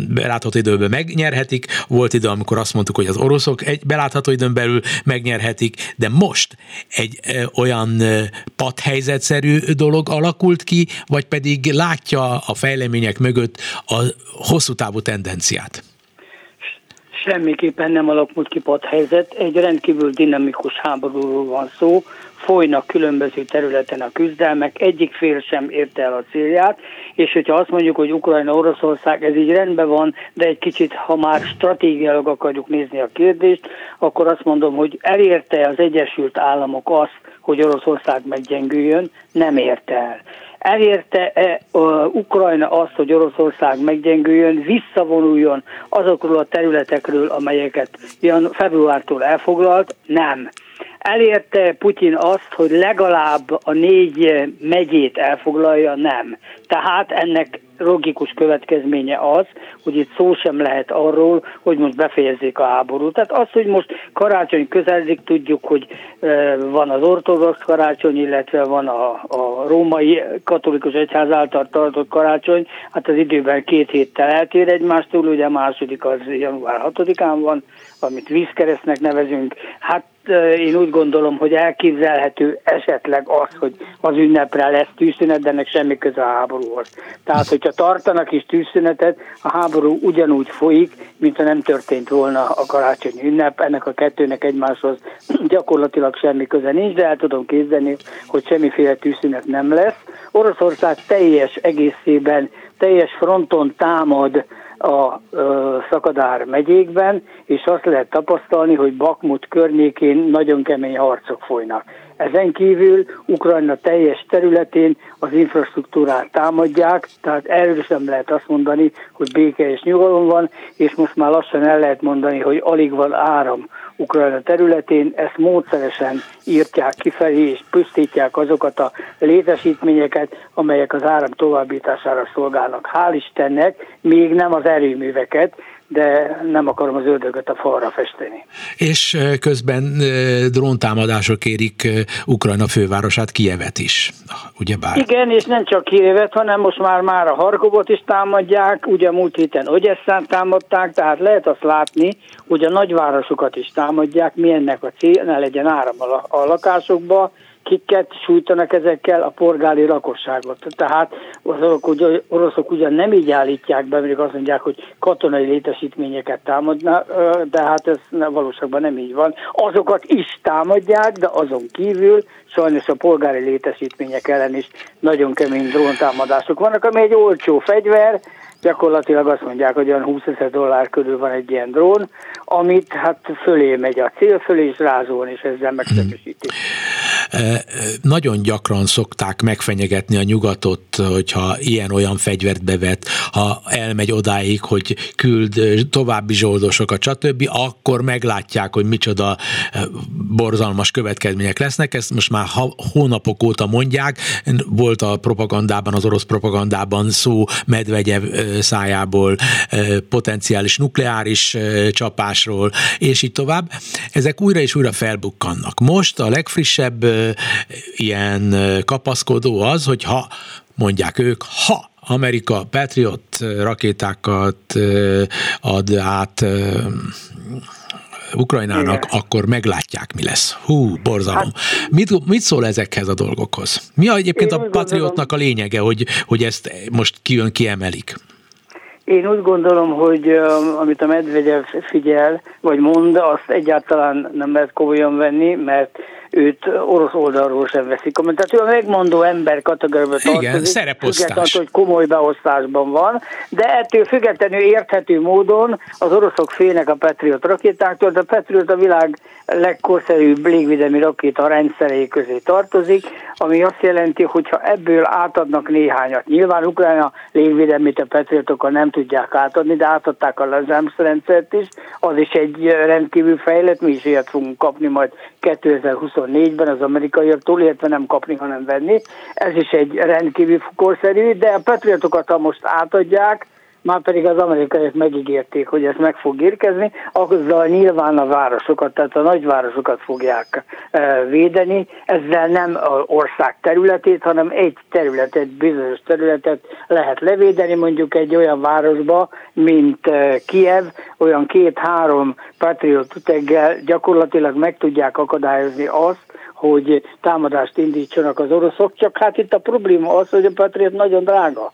belátható időben megnyerhetik, volt idő, amikor azt mondtuk, hogy az oroszok egy belátható időn belül megnyerhetik, de most egy olyan padhelyzetszerű dolog alakult ki, vagy pedig látja a fejlemények mögött a hosszú távú tendenciát? Semmiképpen nem alakult ki padhelyzet, egy rendkívül dinamikus háborúról van szó, folynak különböző területen a küzdelmek, egyik fél sem érte el a célját, és hogyha azt mondjuk, hogy Ukrajna, Oroszország, ez így rendben van, de egy kicsit, ha már stratégiailag akarjuk nézni a kérdést, akkor azt mondom, hogy elérte az Egyesült Államok azt, hogy Oroszország meggyengüljön, nem érte el. Elérte-e Ukrajna azt, hogy Oroszország meggyengüljön, visszavonuljon azokról a területekről, amelyeket februártól elfoglalt? Nem. Elérte Putyin azt, hogy legalább a négy megyét elfoglalja? Nem. Tehát ennek logikus következménye az, hogy itt szó sem lehet arról, hogy most befejezzék a háborút. Tehát az, hogy most karácsony közeledik, tudjuk, hogy van az ortodox karácsony, illetve van a, a római katolikus egyház által tartott karácsony, hát az időben két héttel eltér egymástól, ugye a második az január 6-án van, amit vízkeresztnek nevezünk. Hát én úgy gondolom, hogy elképzelhető esetleg az, hogy az ünnepre lesz tűzszünet, de ennek semmi köze a háborúhoz. Tehát, hogyha tartanak is tűzszünetet, a háború ugyanúgy folyik, mint ha nem történt volna a karácsonyi ünnep. Ennek a kettőnek egymáshoz gyakorlatilag semmi köze nincs, de el tudom képzelni, hogy semmiféle tűzszünet nem lesz. Oroszország teljes egészében, teljes fronton támad a ö, Szakadár megyékben, és azt lehet tapasztalni, hogy Bakmut környékén nagyon kemény harcok folynak. Ezen kívül Ukrajna teljes területén az infrastruktúrát támadják, tehát erről sem lehet azt mondani, hogy béke és nyugalom van, és most már lassan el lehet mondani, hogy alig van áram Ukrajna területén, ezt módszeresen írtják kifelé, és pusztítják azokat a létesítményeket, amelyek az áram továbbítására szolgálnak. Hál' Istennek még nem az erőműveket, de nem akarom az ördögöt a falra festeni. És közben dróntámadások érik Ukrajna fővárosát, Kievet is, ugyebár? Igen, és nem csak Kievet, hanem most már már a Harkovot is támadják, ugye múlt héten Ogyesszán támadták, tehát lehet azt látni, hogy a nagyvárosokat is támadják, milyennek a cél, ne legyen áram a lakásokba, kiket sújtanak ezekkel a porgáli lakosságot. Tehát az oroszok, ugye, oroszok ugyan nem így állítják be, mert azt mondják, hogy katonai létesítményeket támadnak, de hát ez valóságban nem így van. Azokat is támadják, de azon kívül sajnos a polgári létesítmények ellen is nagyon kemény dróntámadások vannak, ami egy olcsó fegyver, gyakorlatilag azt mondják, hogy olyan 20 ezer dollár körül van egy ilyen drón, amit hát fölé megy a cél fölé, és rázón, és ezzel megszemesíti. Nagyon gyakran szokták megfenyegetni a nyugatot, hogyha ilyen-olyan fegyvert bevet, ha elmegy odáig, hogy küld további zsoldosokat, stb., akkor meglátják, hogy micsoda borzalmas következmények lesznek. Ezt most már hónapok óta mondják. Volt a propagandában, az orosz propagandában szó Medvegyev szájából potenciális nukleáris csapásról, és így tovább. Ezek újra és újra felbukkannak. Most a legfrissebb ilyen kapaszkodó az, hogy ha mondják ők, ha Amerika Patriot rakétákat ad át Ukrajnának, Igen. akkor meglátják, mi lesz. Hú, borzalom. Hát, mit, mit szól ezekhez a dolgokhoz? Mi a, egyébként a Patriotnak a lényege, hogy, hogy ezt most kijön, kiemelik? Én úgy gondolom, hogy amit a Medvegyev figyel, vagy mond, azt egyáltalán nem lehet komolyan venni, mert őt orosz oldalról sem veszik. Tehát ő a megmondó ember kategóriába tartozik. Igen, szereposztás. hogy komoly beosztásban van, de ettől függetlenül érthető módon az oroszok félnek a Patriot rakétáktól, de a Patriot a világ legkorszerűbb légvédelmi rakéta rendszerei közé tartozik, ami azt jelenti, hogy ha ebből átadnak néhányat, nyilván Ukrajna légvédelmét a Patriotokkal nem tudják átadni, de átadták a Lazams rendszert is, az is egy rendkívül fejlett, mi is ilyet fogunk kapni majd 2024-ben az amerikaiaktól, illetve nem kapni, hanem venni. Ez is egy rendkívül korszerű, de a Patriotokat, most átadják, már pedig az amerikaiak megígérték, hogy ez meg fog érkezni, azzal nyilván a városokat, tehát a nagyvárosokat fogják e, védeni, ezzel nem az ország területét, hanem egy területet, bizonyos területet lehet levédeni, mondjuk egy olyan városba, mint e, Kiev, olyan két-három patriot üteggel gyakorlatilag meg tudják akadályozni azt, hogy támadást indítsanak az oroszok, csak hát itt a probléma az, hogy a Patriot nagyon drága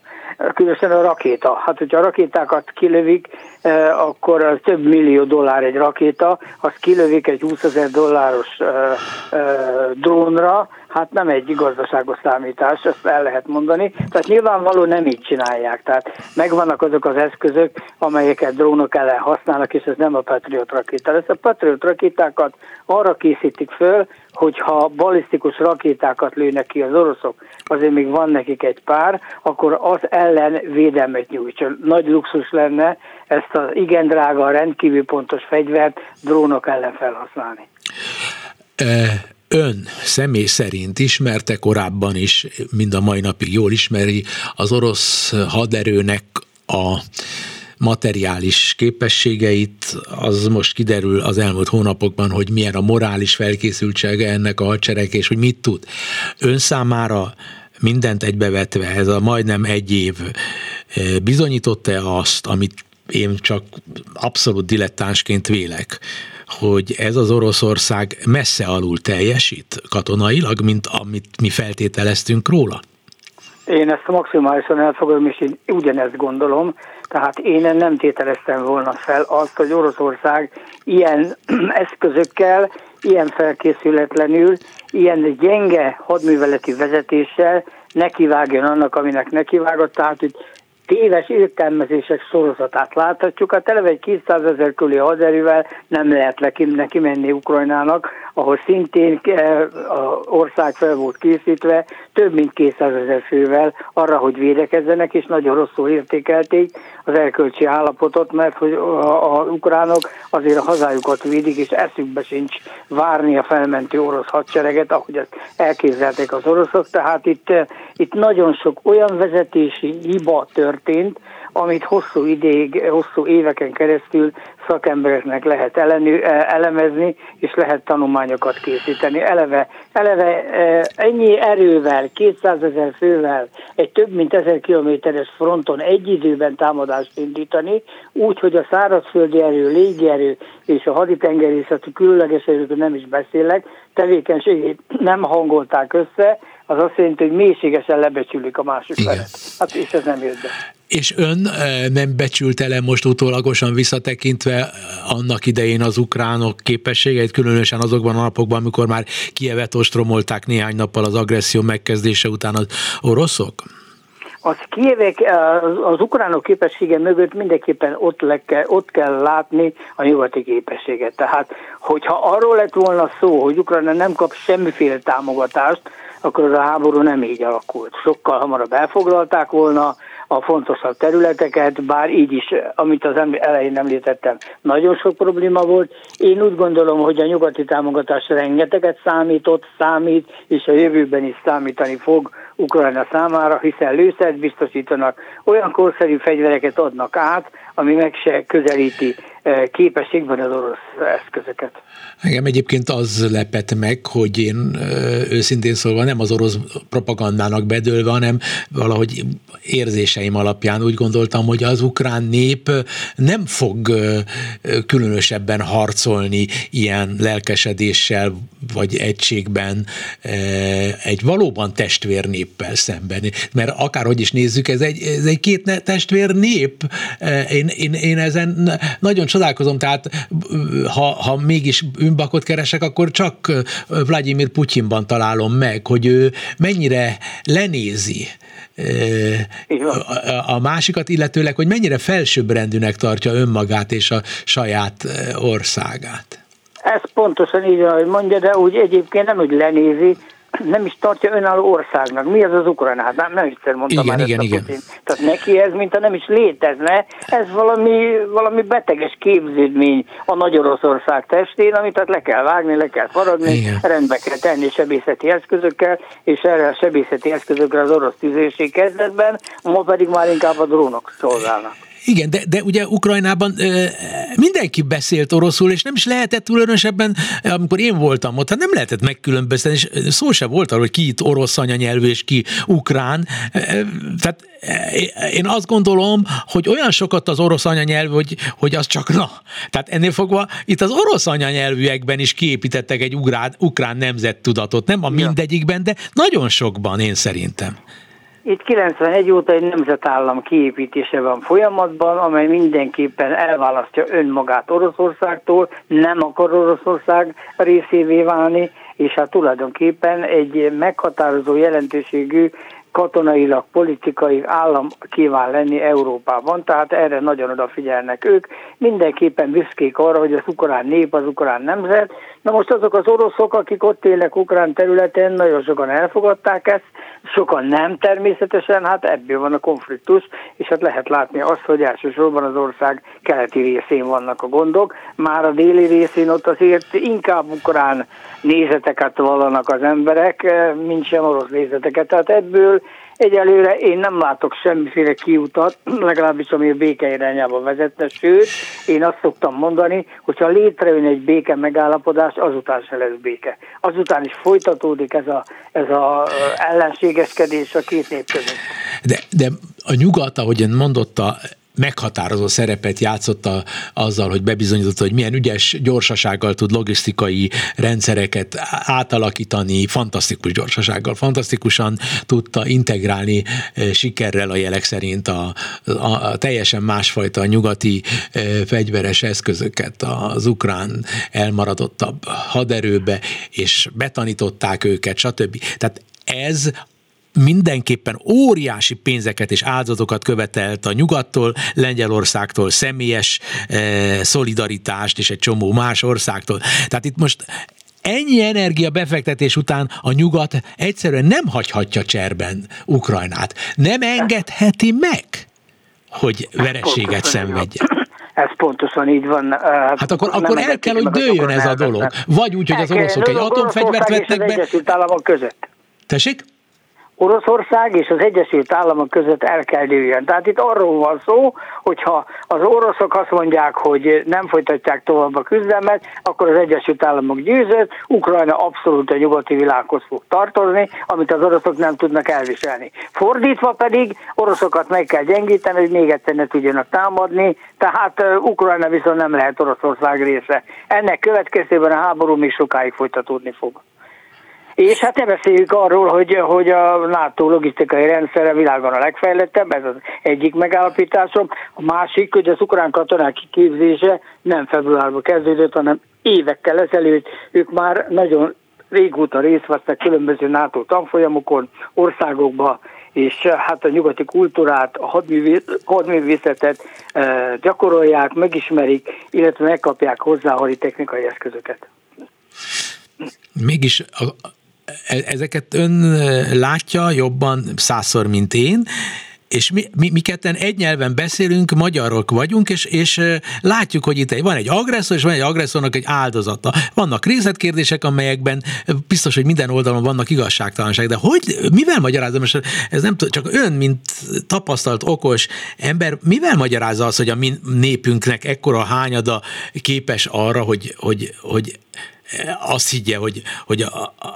különösen a rakéta. Hát, hogyha a rakétákat kilövik, eh, akkor az több millió dollár egy rakéta, azt kilövik egy 20 ezer dolláros eh, eh, drónra, hát nem egy gazdaságos számítás, ezt el lehet mondani. Tehát nyilvánvaló nem így csinálják. Tehát megvannak azok az eszközök, amelyeket drónok ellen használnak, és ez nem a Patriot rakéta. Ezt a Patriot rakétákat arra készítik föl, hogyha balisztikus rakétákat lőnek ki az oroszok, azért még van nekik egy pár, akkor az ellen védelmet nyújtson. Nagy luxus lenne ezt az igen drága, rendkívül pontos fegyvert drónok ellen felhasználni. Ön személy szerint ismerte korábban is, mind a mai napig jól ismeri az orosz haderőnek a materiális képességeit, az most kiderül az elmúlt hónapokban, hogy milyen a morális felkészültsége ennek a hadsereg, és hogy mit tud. Ön számára mindent egybevetve, ez a majdnem egy év eh, bizonyította azt, amit én csak abszolút dilettánsként vélek, hogy ez az Oroszország messze alul teljesít katonailag, mint amit mi feltételeztünk róla? Én ezt maximálisan elfogadom, és én ugyanezt gondolom. Tehát én nem tételeztem volna fel azt, hogy Oroszország ilyen eszközökkel, ilyen felkészületlenül, ilyen gyenge hadműveleti vezetéssel nekivágjon annak, aminek nekivágott. Tehát, hogy téves értelmezések sorozatát láthatjuk. Hát eleve egy 200 ezer körüli haderővel nem lehet neki, menni Ukrajnának, ahol szintén eh, a ország fel volt készítve, több mint 200 ezer fővel arra, hogy védekezzenek, és nagyon rosszul értékelték az elkölcsi állapotot, mert hogy az ukránok azért a hazájukat védik, és eszükbe sincs várni a felmentő orosz hadsereget, ahogy ezt elképzelték az oroszok. Tehát itt, eh, itt nagyon sok olyan vezetési hiba történt, amit hosszú ideig, hosszú éveken keresztül szakembereknek lehet ellenő, e, elemezni, és lehet tanulmányokat készíteni. Eleve, eleve e, ennyi erővel, 200 ezer fővel, egy több mint ezer kilométeres fronton egy időben támadást indítani, úgy, hogy a szárazföldi erő, légierő és a haditengerészeti különleges erőkről nem is beszélek, tevékenységét nem hangolták össze, az azt jelenti, hogy mélységesen lebecsülik a másik felet. Hát és ez nem jött be. És ön eh, nem becsült le most utólagosan visszatekintve annak idején az ukránok képességeit, különösen azokban a napokban, amikor már Kievet ostromolták néhány nappal az agresszió megkezdése után az oroszok? Az kievek, az ukránok képessége mögött mindenképpen ott, le kell, ott kell látni a nyugati képességet. Tehát, hogyha arról lett volna szó, hogy Ukrajna nem kap semmiféle támogatást, akkor az a háború nem így alakult. Sokkal hamarabb elfoglalták volna, a fontosabb területeket, bár így is, amit az elején említettem, nagyon sok probléma volt. Én úgy gondolom, hogy a nyugati támogatás rengeteget számított, számít, és a jövőben is számítani fog Ukrajna számára, hiszen lőszert biztosítanak, olyan korszerű fegyvereket adnak át, ami meg se közelíti eh, képességben az orosz eszközöket. Engem egyébként az lepett meg, hogy én eh, őszintén szólva nem az orosz propagandának bedőlve, hanem valahogy érzéseim alapján úgy gondoltam, hogy az ukrán nép nem fog eh, különösebben harcolni ilyen lelkesedéssel vagy egységben egy valóban testvérnéppel szemben. Mert akárhogy is nézzük, ez egy, ez egy két testvér nép. Én én, én ezen nagyon csodálkozom, tehát ha, ha mégis bűnbakot keresek, akkor csak Vladimir Putyinban találom meg, hogy ő mennyire lenézi a, másikat, illetőleg, hogy mennyire felsőbbrendűnek tartja önmagát és a saját országát. Ez pontosan így van, hogy mondja, de úgy egyébként nem úgy lenézi, nem is tartja önálló országnak. Mi az az Ukrajna? Hát nem, nem egyszer mondtam igen, már igen, igen. Putin. Tehát neki ez, mint nem is létezne, ez valami, valami beteges képződmény a Nagy Oroszország testén, amit tehát le kell vágni, le kell faragni, igen. rendbe kell tenni sebészeti eszközökkel, és erre a sebészeti eszközökre az orosz tüzérség kezdetben, ma pedig már inkább a drónok szolgálnak. Igen, de, de ugye Ukrajnában ö, mindenki beszélt oroszul, és nem is lehetett különösebben, amikor én voltam ott, hát nem lehetett megkülönböztetni, és szó se volt arról, hogy ki itt orosz anyanyelvű, és ki ukrán. Tehát én azt gondolom, hogy olyan sokat az orosz anyanyelvű, hogy, hogy az csak na. Tehát ennél fogva itt az orosz anyanyelvűekben is kiépítettek egy ugrán, ukrán nemzettudatot, nem a mindegyikben, de nagyon sokban én szerintem. Itt 91 óta egy nemzetállam kiépítése van folyamatban, amely mindenképpen elválasztja önmagát Oroszországtól, nem akar Oroszország részévé válni, és hát tulajdonképpen egy meghatározó jelentőségű katonailag, politikai állam kíván lenni Európában, tehát erre nagyon odafigyelnek ők. Mindenképpen büszkék arra, hogy az ukrán nép, az ukrán nemzet. Na most azok az oroszok, akik ott élnek ukrán területen, nagyon sokan elfogadták ezt, sokan nem természetesen, hát ebből van a konfliktus, és hát lehet látni azt, hogy elsősorban az ország keleti részén vannak a gondok, már a déli részén ott azért inkább ukrán nézeteket vallanak az emberek, mint sem orosz nézeteket, tehát ebből Egyelőre én nem látok semmiféle kiutat, legalábbis ami a béke irányába vezetne, sőt, én azt szoktam mondani, hogyha létrejön egy béke megállapodás, azután se lesz béke. Azután is folytatódik ez a, ez a ellenségeskedés a két nép között. De, de a nyugat, ahogy ön mondotta, meghatározó szerepet játszotta azzal, hogy bebizonyította, hogy milyen ügyes gyorsasággal tud logisztikai rendszereket átalakítani, fantasztikus gyorsasággal, fantasztikusan tudta integrálni eh, sikerrel a jelek szerint a, a, a teljesen másfajta nyugati eh, fegyveres eszközöket az ukrán elmaradottabb haderőbe, és betanították őket, stb. Tehát ez mindenképpen óriási pénzeket és áldozatokat követelt a nyugattól, Lengyelországtól, személyes eh, szolidaritást és egy csomó más országtól. Tehát itt most ennyi energia befektetés után a nyugat egyszerűen nem hagyhatja cserben Ukrajnát. Nem engedheti meg, hogy verességet szenvedjen. Ez pontosan így van. Hát akkor, akkor el kell, hogy dőljön ez a dolog. Vagy úgy, hogy az oroszok egy atomfegyvert vettek be. Államok között. Tessék? Oroszország és az Egyesült Államok között el kell dőljön. Tehát itt arról van szó, hogyha az oroszok azt mondják, hogy nem folytatják tovább a küzdelmet, akkor az Egyesült Államok győzött, Ukrajna abszolút a nyugati világhoz fog tartozni, amit az oroszok nem tudnak elviselni. Fordítva pedig oroszokat meg kell gyengíteni, hogy még egyszer ne tudjanak támadni, tehát Ukrajna viszont nem lehet Oroszország része. Ennek következtében a háború még sokáig folytatódni fog. És hát ne beszéljük arról, hogy, hogy a NATO logisztikai rendszere világon a legfejlettebb, ez az egyik megállapításom. A másik, hogy az ukrán katonák kiképzése nem februárban kezdődött, hanem évekkel ezelőtt ők már nagyon régóta részt vesznek különböző NATO tanfolyamokon, országokba, és hát a nyugati kultúrát, a hadművészetet e, gyakorolják, megismerik, illetve megkapják hozzá a technikai eszközöket. Mégis a, ezeket ön e, látja jobban százszor, mint én, és mi, mi, mi ketten egy nyelven beszélünk, magyarok vagyunk, és, és e, látjuk, hogy itt van egy agresszor, és van egy agresszornak egy áldozata. Vannak részletkérdések, amelyekben biztos, hogy minden oldalon vannak igazságtalanság, de hogy, mivel magyarázom, és ez nem csak ön, mint tapasztalt, okos ember, mivel magyarázza az, hogy a mi népünknek ekkora hányada képes arra, hogy, hogy, hogy azt higgye, hogy, hogy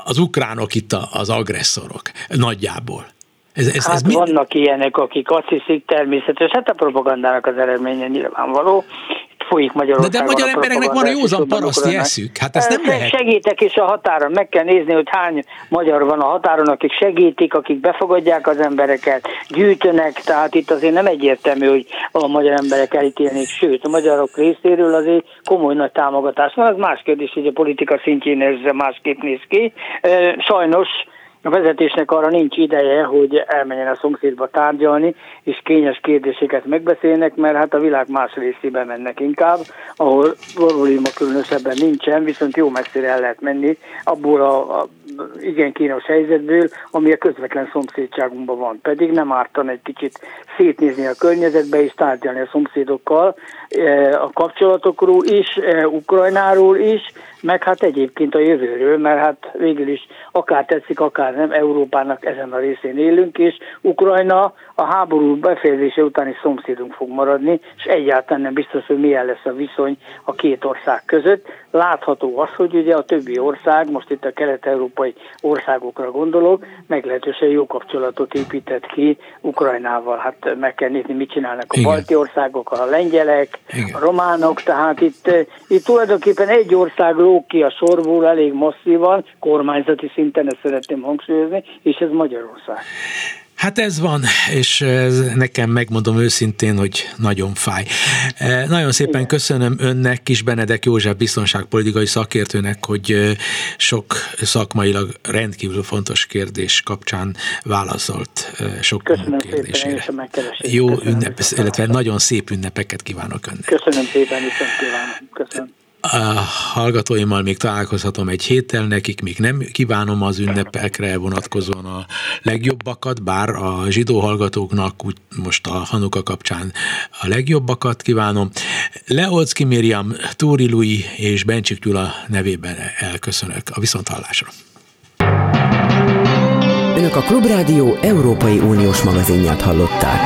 az ukránok itt az agresszorok nagyjából. Ez, ez, hát ez mi? vannak ilyenek, akik azt hiszik természetes, hát a propagandának az eredménye nyilvánvaló, folyik Magyarországon. De, de magyar embereknek van a józan paraszti eszük. Hát ezt nem lehet. Segítek is a határon. Meg kell nézni, hogy hány magyar van a határon, akik segítik, akik befogadják az embereket, gyűjtönek, tehát itt azért nem egyértelmű, hogy a magyar emberek elítélnék, sőt, a magyarok részéről azért komoly nagy támogatás van. Az más kérdés, hogy a politika szintjén ez másképp néz ki. Sajnos a vezetésnek arra nincs ideje, hogy elmenjen a szomszédba tárgyalni, és kényes kérdéseket megbeszélnek, mert hát a világ más részébe mennek inkább, ahol probléma különösebben nincsen, viszont jó messzire el lehet menni abból a, a igen kínos helyzetből, ami a közvetlen szomszédságunkban van. Pedig nem ártan egy kicsit szétnézni a környezetbe és tárgyalni a szomszédokkal e, a kapcsolatokról is, e, Ukrajnáról is, meg hát egyébként a jövőről, mert hát végül is akár tetszik, akár nem, Európának ezen a részén élünk, és Ukrajna a háború befejezése utáni szomszédunk fog maradni, és egyáltalán nem biztos, hogy milyen lesz a viszony a két ország között. Látható az, hogy ugye a többi ország, most itt a kelet-európai országokra gondolok, meglehetősen jó kapcsolatot épített ki Ukrajnával. Hát meg kell nézni, mit csinálnak a Igen. balti országok, a lengyelek, Igen. a románok, tehát itt, itt tulajdonképpen egy ország lók ki a sorból elég masszívan, kormányzati szinten, ezt szeretném hangsúlyozni, és ez Magyarország. Hát ez van, és ez nekem megmondom őszintén, hogy nagyon fáj. E, nagyon szépen Igen. köszönöm önnek, Kis Benedek József biztonságpolitikai szakértőnek, hogy sok szakmailag rendkívül fontos kérdés kapcsán válaszolt sok köszönöm kérdésére. Szépen, Jó ünnep, illetve nagyon szép ünnepeket kívánok önnek. Köszönöm szépen, viszont kívánom. Köszönöm a hallgatóimmal még találkozhatom egy héttel, nekik még nem kívánom az ünnepekre vonatkozóan a legjobbakat, bár a zsidó hallgatóknak úgy most a Hanuka kapcsán a legjobbakat kívánom. Leolcki Miriam, Túri Lui és Bencsik Gyula nevében elköszönök a viszonthallásra. Önök a Klubrádió Európai Uniós magazinját hallották.